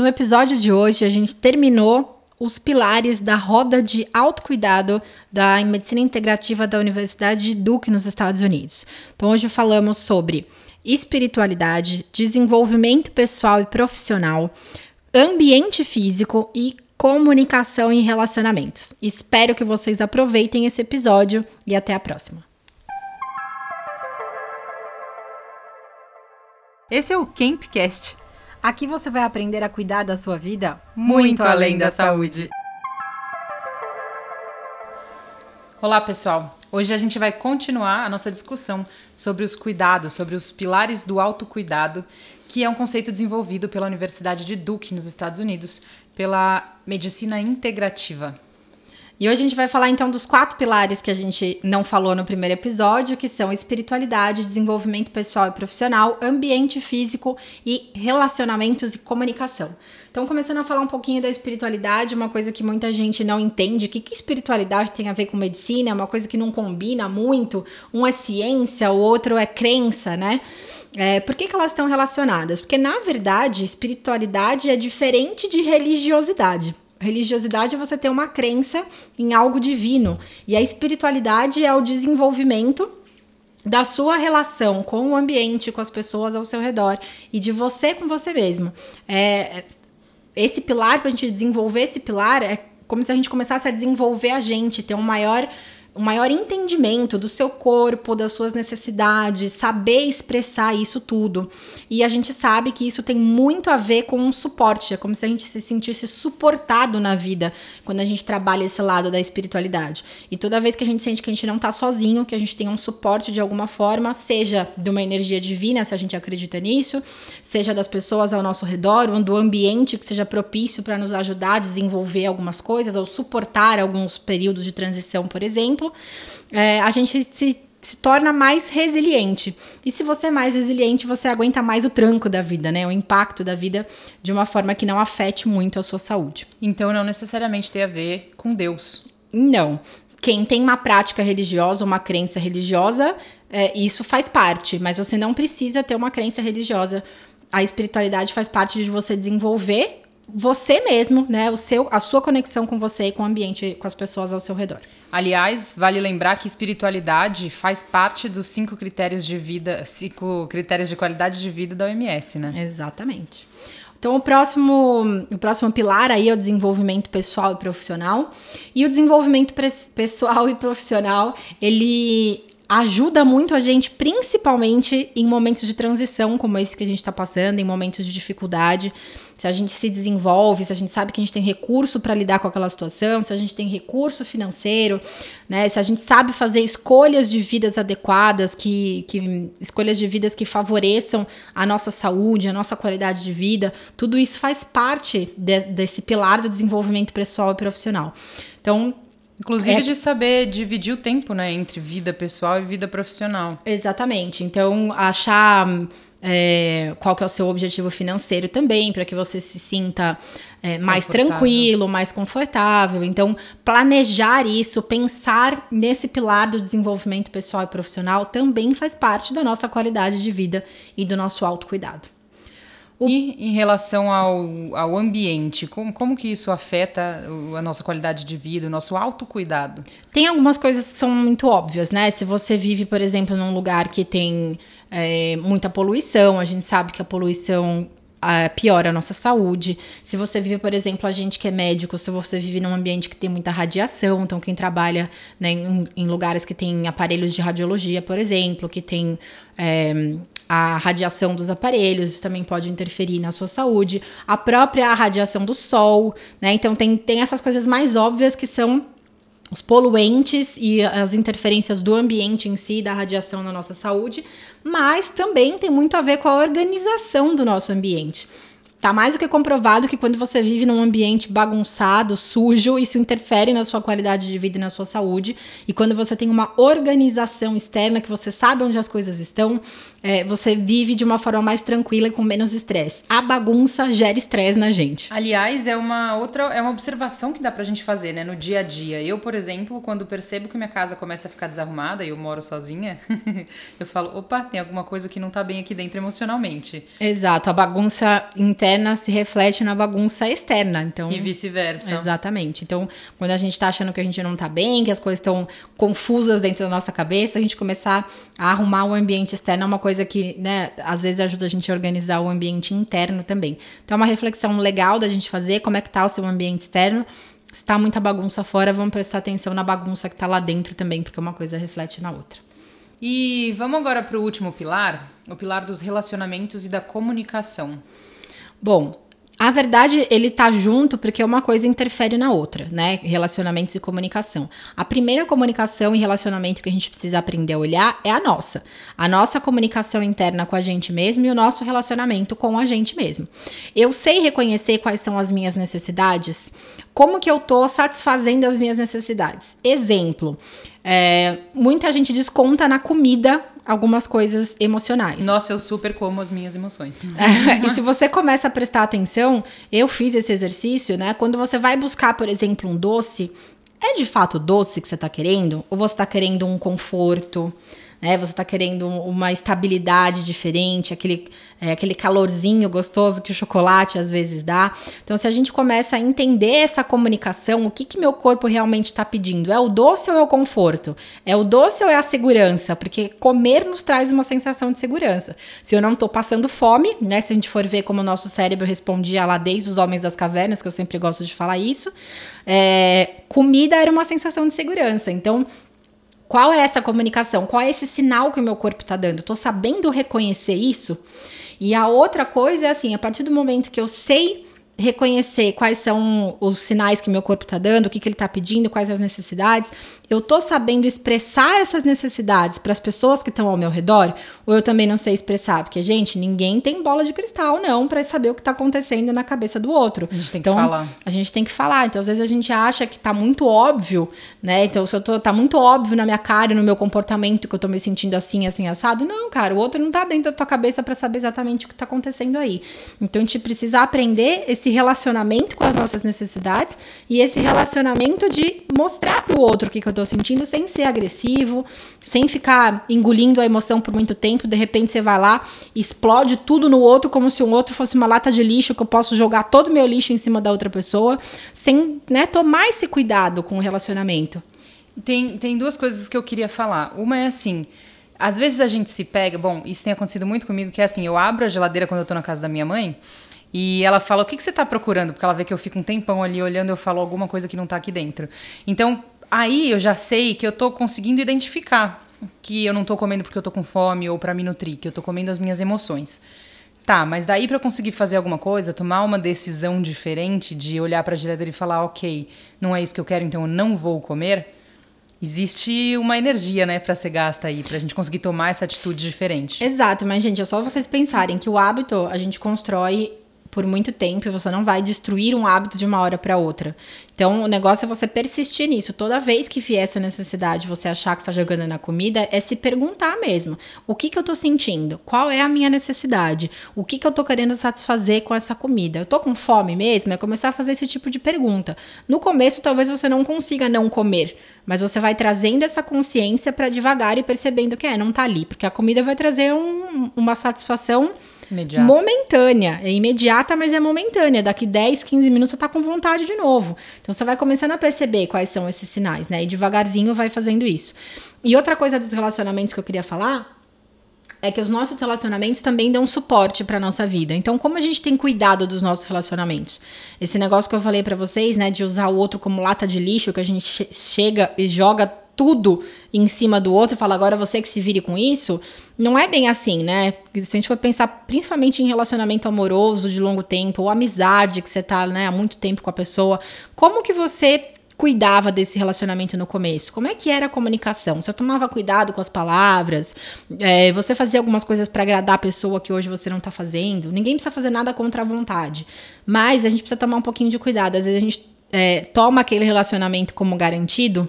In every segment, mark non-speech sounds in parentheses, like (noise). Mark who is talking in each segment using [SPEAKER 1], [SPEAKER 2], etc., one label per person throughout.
[SPEAKER 1] No episódio de hoje, a gente terminou os pilares da roda de autocuidado da medicina integrativa da Universidade de Duke, nos Estados Unidos. Então, hoje falamos sobre espiritualidade, desenvolvimento pessoal e profissional, ambiente físico e comunicação e relacionamentos. Espero que vocês aproveitem esse episódio e até a próxima.
[SPEAKER 2] Esse é o Campcast.
[SPEAKER 1] Aqui você vai aprender a cuidar da sua vida
[SPEAKER 2] muito, muito além da saúde. Olá, pessoal. Hoje a gente vai continuar a nossa discussão sobre os cuidados, sobre os pilares do autocuidado, que é um conceito desenvolvido pela Universidade de Duke, nos Estados Unidos, pela medicina integrativa.
[SPEAKER 1] E hoje a gente vai falar então dos quatro pilares que a gente não falou no primeiro episódio, que são espiritualidade, desenvolvimento pessoal e profissional, ambiente físico e relacionamentos e comunicação. Então, começando a falar um pouquinho da espiritualidade, uma coisa que muita gente não entende. O que, que espiritualidade tem a ver com medicina? É uma coisa que não combina muito. Um é ciência, o outro é crença, né? É, por que, que elas estão relacionadas? Porque, na verdade, espiritualidade é diferente de religiosidade. Religiosidade é você ter uma crença em algo divino. E a espiritualidade é o desenvolvimento da sua relação com o ambiente, com as pessoas ao seu redor e de você com você mesmo. É, esse pilar, para a gente desenvolver esse pilar, é como se a gente começasse a desenvolver a gente, ter um maior um maior entendimento do seu corpo, das suas necessidades, saber expressar isso tudo. E a gente sabe que isso tem muito a ver com um suporte, é como se a gente se sentisse suportado na vida quando a gente trabalha esse lado da espiritualidade. E toda vez que a gente sente que a gente não tá sozinho, que a gente tem um suporte de alguma forma, seja de uma energia divina, se a gente acredita nisso, seja das pessoas ao nosso redor, ou do ambiente que seja propício para nos ajudar a desenvolver algumas coisas ou suportar alguns períodos de transição, por exemplo, é, a gente se se torna mais resiliente. E se você é mais resiliente, você aguenta mais o tranco da vida, né? O impacto da vida de uma forma que não afete muito a sua saúde.
[SPEAKER 2] Então não necessariamente tem a ver com Deus.
[SPEAKER 1] Não. Quem tem uma prática religiosa, uma crença religiosa, é, isso faz parte, mas você não precisa ter uma crença religiosa a espiritualidade faz parte de você desenvolver você mesmo, né? O seu, a sua conexão com você e com o ambiente, com as pessoas ao seu redor.
[SPEAKER 2] Aliás, vale lembrar que espiritualidade faz parte dos cinco critérios de vida, cinco critérios de qualidade de vida da OMS, né?
[SPEAKER 1] Exatamente. Então, o próximo, o próximo pilar aí é o desenvolvimento pessoal e profissional. E o desenvolvimento pessoal e profissional, ele ajuda muito a gente, principalmente em momentos de transição como esse que a gente está passando, em momentos de dificuldade. Se a gente se desenvolve, se a gente sabe que a gente tem recurso para lidar com aquela situação, se a gente tem recurso financeiro, né? Se a gente sabe fazer escolhas de vidas adequadas, que, que escolhas de vidas que favoreçam a nossa saúde, a nossa qualidade de vida, tudo isso faz parte de, desse pilar do desenvolvimento pessoal e profissional. Então,
[SPEAKER 2] Inclusive é... de saber dividir o tempo, né, entre vida pessoal e vida profissional.
[SPEAKER 1] Exatamente. Então, achar é, qual que é o seu objetivo financeiro também, para que você se sinta é, mais tranquilo, mais confortável. Então, planejar isso, pensar nesse pilar do desenvolvimento pessoal e profissional também faz parte da nossa qualidade de vida e do nosso autocuidado.
[SPEAKER 2] O... E em relação ao, ao ambiente, como, como que isso afeta a nossa qualidade de vida, o nosso autocuidado?
[SPEAKER 1] Tem algumas coisas que são muito óbvias, né? Se você vive, por exemplo, num lugar que tem é, muita poluição, a gente sabe que a poluição Uh, piora a nossa saúde. Se você vive, por exemplo, a gente que é médico, se você vive num ambiente que tem muita radiação, então quem trabalha né, em, em, lugares que tem aparelhos de radiologia, por exemplo, que tem é, a radiação dos aparelhos também pode interferir na sua saúde, a própria radiação do sol, né? Então tem, tem essas coisas mais óbvias que são os poluentes e as interferências do ambiente em si, da radiação na nossa saúde, mas também tem muito a ver com a organização do nosso ambiente. Tá mais do que comprovado que quando você vive num ambiente bagunçado, sujo, isso interfere na sua qualidade de vida e na sua saúde. E quando você tem uma organização externa, que você sabe onde as coisas estão, é, você vive de uma forma mais tranquila e com menos estresse. A bagunça gera estresse na gente.
[SPEAKER 2] Aliás, é uma outra, é uma observação que dá pra gente fazer, né, no dia a dia. Eu, por exemplo, quando percebo que minha casa começa a ficar desarrumada e eu moro sozinha, (laughs) eu falo, opa, tem alguma coisa que não tá bem aqui dentro emocionalmente.
[SPEAKER 1] Exato, a bagunça interna se reflete na bagunça externa, então...
[SPEAKER 2] E vice-versa.
[SPEAKER 1] Exatamente. Então, quando a gente tá achando que a gente não tá bem, que as coisas estão confusas dentro da nossa cabeça, a gente começar a arrumar o ambiente externo é uma coisa que, né, às vezes ajuda a gente a organizar o ambiente interno também. Então, é uma reflexão legal da gente fazer, como é que tá o seu ambiente externo, se tá muita bagunça fora, vamos prestar atenção na bagunça que tá lá dentro também, porque uma coisa reflete na outra.
[SPEAKER 2] E vamos agora para o último pilar, o pilar dos relacionamentos e da comunicação.
[SPEAKER 1] Bom, a verdade, ele tá junto porque uma coisa interfere na outra, né? Relacionamentos e comunicação. A primeira comunicação e relacionamento que a gente precisa aprender a olhar é a nossa. A nossa comunicação interna com a gente mesmo e o nosso relacionamento com a gente mesmo. Eu sei reconhecer quais são as minhas necessidades, como que eu tô satisfazendo as minhas necessidades. Exemplo, é, muita gente desconta na comida algumas coisas emocionais.
[SPEAKER 2] Nossa, eu super como as minhas emoções. (laughs)
[SPEAKER 1] É, e se você começa a prestar atenção, eu fiz esse exercício, né? Quando você vai buscar, por exemplo, um doce, é de fato doce que você tá querendo? Ou você tá querendo um conforto? Né? Você está querendo uma estabilidade diferente, aquele, é, aquele calorzinho gostoso que o chocolate às vezes dá. Então, se a gente começa a entender essa comunicação, o que, que meu corpo realmente está pedindo? É o doce ou é o conforto? É o doce ou é a segurança? Porque comer nos traz uma sensação de segurança. Se eu não estou passando fome, né? Se a gente for ver como o nosso cérebro respondia lá desde os homens das cavernas, que eu sempre gosto de falar isso, é, comida era uma sensação de segurança. Então, qual é essa comunicação? Qual é esse sinal que o meu corpo está dando? Estou sabendo reconhecer isso? E a outra coisa é assim, a partir do momento que eu sei reconhecer quais são os sinais que meu corpo está dando, o que, que ele está pedindo, quais as necessidades. Eu tô sabendo expressar essas necessidades para as pessoas que estão ao meu redor, ou eu também não sei expressar? Porque, gente, ninguém tem bola de cristal, não, para saber o que está acontecendo na cabeça do outro.
[SPEAKER 2] A gente tem
[SPEAKER 1] então,
[SPEAKER 2] que falar.
[SPEAKER 1] A gente tem que falar. Então, às vezes a gente acha que tá muito óbvio, né? Então, se eu tô, tá muito óbvio na minha cara, no meu comportamento, que eu tô me sentindo assim, assim, assado. Não, cara, o outro não tá dentro da tua cabeça para saber exatamente o que tá acontecendo aí. Então, a gente precisa aprender esse esse relacionamento com as nossas necessidades e esse relacionamento de mostrar para o outro o que, que eu estou sentindo sem ser agressivo, sem ficar engolindo a emoção por muito tempo. De repente você vai lá, explode tudo no outro como se um outro fosse uma lata de lixo que eu posso jogar todo o meu lixo em cima da outra pessoa, sem né, tomar esse cuidado com o relacionamento.
[SPEAKER 2] Tem, tem duas coisas que eu queria falar. Uma é assim. Às vezes a gente se pega, bom, isso tem acontecido muito comigo, que é assim, eu abro a geladeira quando eu tô na casa da minha mãe, e ela fala: O que, que você está procurando? Porque ela vê que eu fico um tempão ali olhando, eu falo alguma coisa que não está aqui dentro. Então, aí eu já sei que eu estou conseguindo identificar que eu não estou comendo porque eu estou com fome ou para me nutrir, que eu estou comendo as minhas emoções. Tá, mas daí para conseguir fazer alguma coisa, tomar uma decisão diferente de olhar para a geladeira e falar, ok, não é isso que eu quero, então eu não vou comer. Existe uma energia, né, para ser gasta aí, pra gente conseguir tomar essa atitude diferente.
[SPEAKER 1] Exato, mas gente, é só vocês pensarem que o hábito a gente constrói por muito tempo e você não vai destruir um hábito de uma hora para outra. Então, o negócio é você persistir nisso. Toda vez que vier essa necessidade, você achar que está jogando na comida, é se perguntar mesmo: o que, que eu estou sentindo? Qual é a minha necessidade? O que, que eu estou querendo satisfazer com essa comida? Eu estou com fome mesmo? É começar a fazer esse tipo de pergunta. No começo, talvez você não consiga não comer, mas você vai trazendo essa consciência para devagar e percebendo que é, não está ali, porque a comida vai trazer um, uma satisfação
[SPEAKER 2] Imediata.
[SPEAKER 1] momentânea. É imediata, mas é momentânea. Daqui 10, 15 minutos você tá com vontade de novo. Então você vai começando a perceber quais são esses sinais, né? E devagarzinho vai fazendo isso. E outra coisa dos relacionamentos que eu queria falar é que os nossos relacionamentos também dão suporte para nossa vida. Então, como a gente tem cuidado dos nossos relacionamentos? Esse negócio que eu falei para vocês, né, de usar o outro como lata de lixo, que a gente che chega e joga tudo em cima do outro e fala agora você que se vire com isso, não é bem assim, né? Se a gente for pensar principalmente em relacionamento amoroso de longo tempo, ou amizade que você tá, né, há muito tempo com a pessoa, como que você cuidava desse relacionamento no começo? Como é que era a comunicação? Você tomava cuidado com as palavras? É, você fazia algumas coisas para agradar a pessoa que hoje você não tá fazendo? Ninguém precisa fazer nada contra a vontade, mas a gente precisa tomar um pouquinho de cuidado. Às vezes a gente é, toma aquele relacionamento como garantido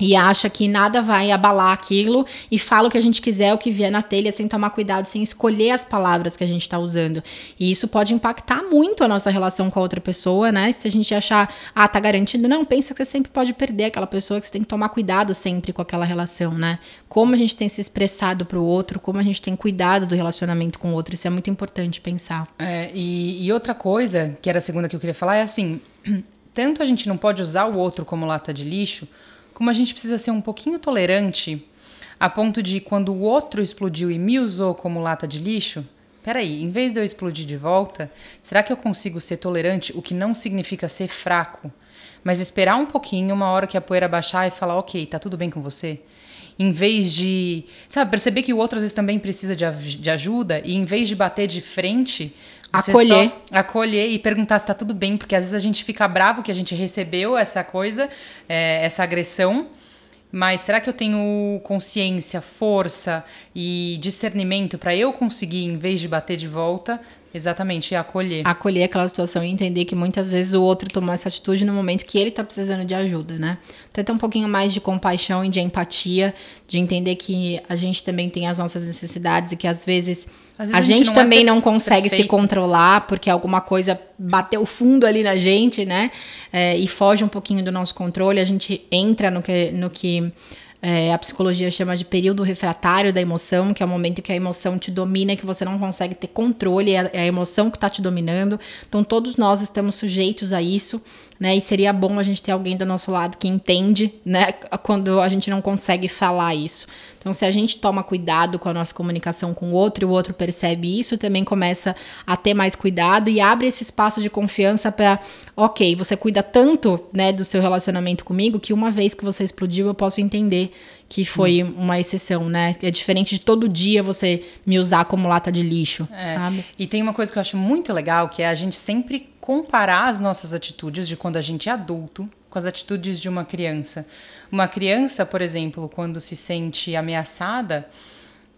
[SPEAKER 1] e acha que nada vai abalar aquilo e fala o que a gente quiser, o que vier na telha, sem tomar cuidado, sem escolher as palavras que a gente está usando. E isso pode impactar muito a nossa relação com a outra pessoa, né? Se a gente achar, ah, tá garantido, não, pensa que você sempre pode perder aquela pessoa, que você tem que tomar cuidado sempre com aquela relação, né? Como a gente tem se expressado para o outro, como a gente tem cuidado do relacionamento com o outro, isso é muito importante pensar.
[SPEAKER 2] É, e, e outra coisa, que era a segunda que eu queria falar, é assim: (clears throat) tanto a gente não pode usar o outro como lata de lixo como a gente precisa ser um pouquinho tolerante a ponto de quando o outro explodiu e me usou como lata de lixo, peraí, em vez de eu explodir de volta, será que eu consigo ser tolerante, o que não significa ser fraco, mas esperar um pouquinho, uma hora que a poeira baixar e falar, ok, tá tudo bem com você? Em vez de, sabe, perceber que o outro às vezes também precisa de, de ajuda e em vez de bater de frente,
[SPEAKER 1] acolher.
[SPEAKER 2] acolher e perguntar se está tudo bem, porque às vezes a gente fica bravo que a gente recebeu essa coisa, é, essa agressão. Mas será que eu tenho consciência, força e discernimento para eu conseguir, em vez de bater de volta, Exatamente, acolher.
[SPEAKER 1] Acolher aquela situação e entender que muitas vezes o outro tomou essa atitude no momento que ele está precisando de ajuda, né? Então, ter um pouquinho mais de compaixão e de empatia, de entender que a gente também tem as nossas necessidades e que às vezes, às vezes a, gente, a gente não é também é não consegue perfeito. se controlar porque alguma coisa bateu fundo ali na gente, né? É, e foge um pouquinho do nosso controle, a gente entra no que. No que é, a psicologia chama de período refratário da emoção, que é o momento que a emoção te domina, que você não consegue ter controle, é a, é a emoção que está te dominando. Então, todos nós estamos sujeitos a isso né? E seria bom a gente ter alguém do nosso lado que entende, né? (laughs) Quando a gente não consegue falar isso. Então, se a gente toma cuidado com a nossa comunicação com o outro e o outro percebe isso, também começa a ter mais cuidado e abre esse espaço de confiança para, ok, você cuida tanto, né, do seu relacionamento comigo que uma vez que você explodiu eu posso entender que foi hum. uma exceção, né? É diferente de todo dia você me usar como lata de lixo, é. sabe?
[SPEAKER 2] E tem uma coisa que eu acho muito legal, que é a gente sempre comparar as nossas atitudes de quando a gente é adulto com as atitudes de uma criança. Uma criança, por exemplo, quando se sente ameaçada,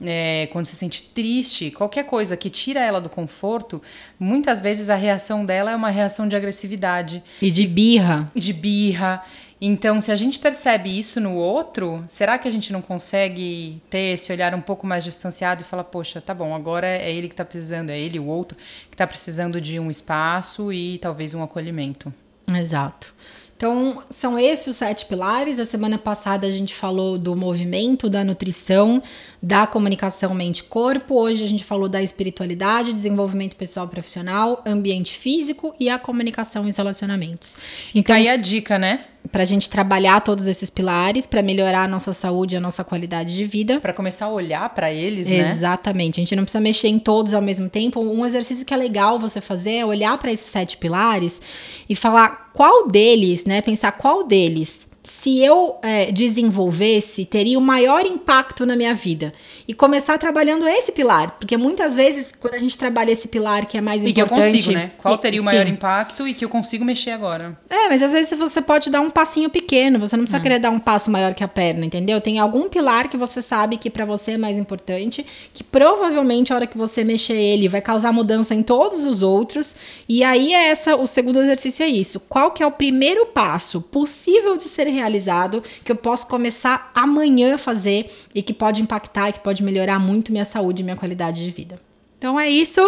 [SPEAKER 2] é, quando se sente triste, qualquer coisa que tira ela do conforto, muitas vezes a reação dela é uma reação de agressividade.
[SPEAKER 1] E de birra.
[SPEAKER 2] De birra. Então, se a gente percebe isso no outro, será que a gente não consegue ter esse olhar um pouco mais distanciado e falar, poxa, tá bom, agora é ele que está precisando, é ele, o outro, que está precisando de um espaço e talvez um acolhimento.
[SPEAKER 1] Exato. Então, são esses os sete pilares. A semana passada a gente falou do movimento, da nutrição, da comunicação mente-corpo. Hoje a gente falou da espiritualidade, desenvolvimento pessoal profissional, ambiente físico e a comunicação e os relacionamentos.
[SPEAKER 2] Então, aí a dica, né?
[SPEAKER 1] para a gente trabalhar todos esses pilares, para melhorar a nossa saúde e a nossa qualidade de vida.
[SPEAKER 2] Para começar a olhar para eles, né?
[SPEAKER 1] Exatamente. A gente não precisa mexer em todos ao mesmo tempo. Um exercício que é legal você fazer é olhar para esses sete pilares e falar qual deles, né? Pensar qual deles se eu é, desenvolvesse, teria o um maior impacto na minha vida. E começar trabalhando esse pilar. Porque muitas vezes, quando a gente trabalha esse pilar que é mais
[SPEAKER 2] e
[SPEAKER 1] importante.
[SPEAKER 2] E que eu consigo, né? Qual teria o maior sim. impacto e que eu consigo mexer agora.
[SPEAKER 1] É, mas às vezes você pode dar um passinho pequeno, você não precisa hum. querer dar um passo maior que a perna, entendeu? Tem algum pilar que você sabe que para você é mais importante, que provavelmente a hora que você mexer ele vai causar mudança em todos os outros. E aí é essa, o segundo exercício é isso. Qual que é o primeiro passo possível de ser realizado que eu posso começar amanhã a fazer e que pode impactar e que pode melhorar muito minha saúde e minha qualidade de vida. Então é isso.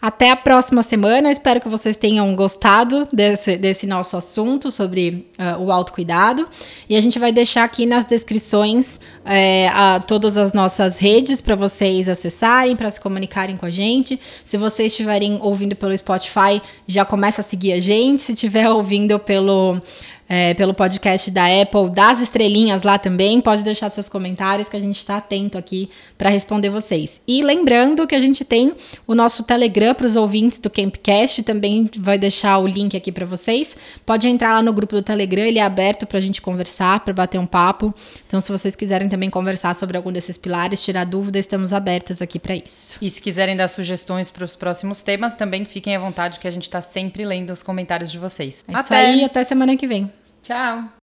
[SPEAKER 1] Até a próxima semana. Espero que vocês tenham gostado desse, desse nosso assunto sobre uh, o autocuidado. E a gente vai deixar aqui nas descrições é, a, todas as nossas redes para vocês acessarem, para se comunicarem com a gente. Se vocês estiverem ouvindo pelo Spotify, já começa a seguir a gente. Se estiver ouvindo pelo é, pelo podcast da Apple, das estrelinhas lá também. Pode deixar seus comentários que a gente está atento aqui para responder vocês. E lembrando que a gente tem o nosso Telegram para os ouvintes do Campcast, também vai deixar o link aqui para vocês. Pode entrar lá no grupo do Telegram, ele é aberto para a gente conversar, para bater um papo. Então, se vocês quiserem também conversar sobre algum desses pilares, tirar dúvidas, estamos abertas aqui para isso.
[SPEAKER 2] E se quiserem dar sugestões para os próximos temas, também fiquem à vontade, que a gente está sempre lendo os comentários de vocês.
[SPEAKER 1] É até. isso aí, até semana que vem.
[SPEAKER 2] Tchau!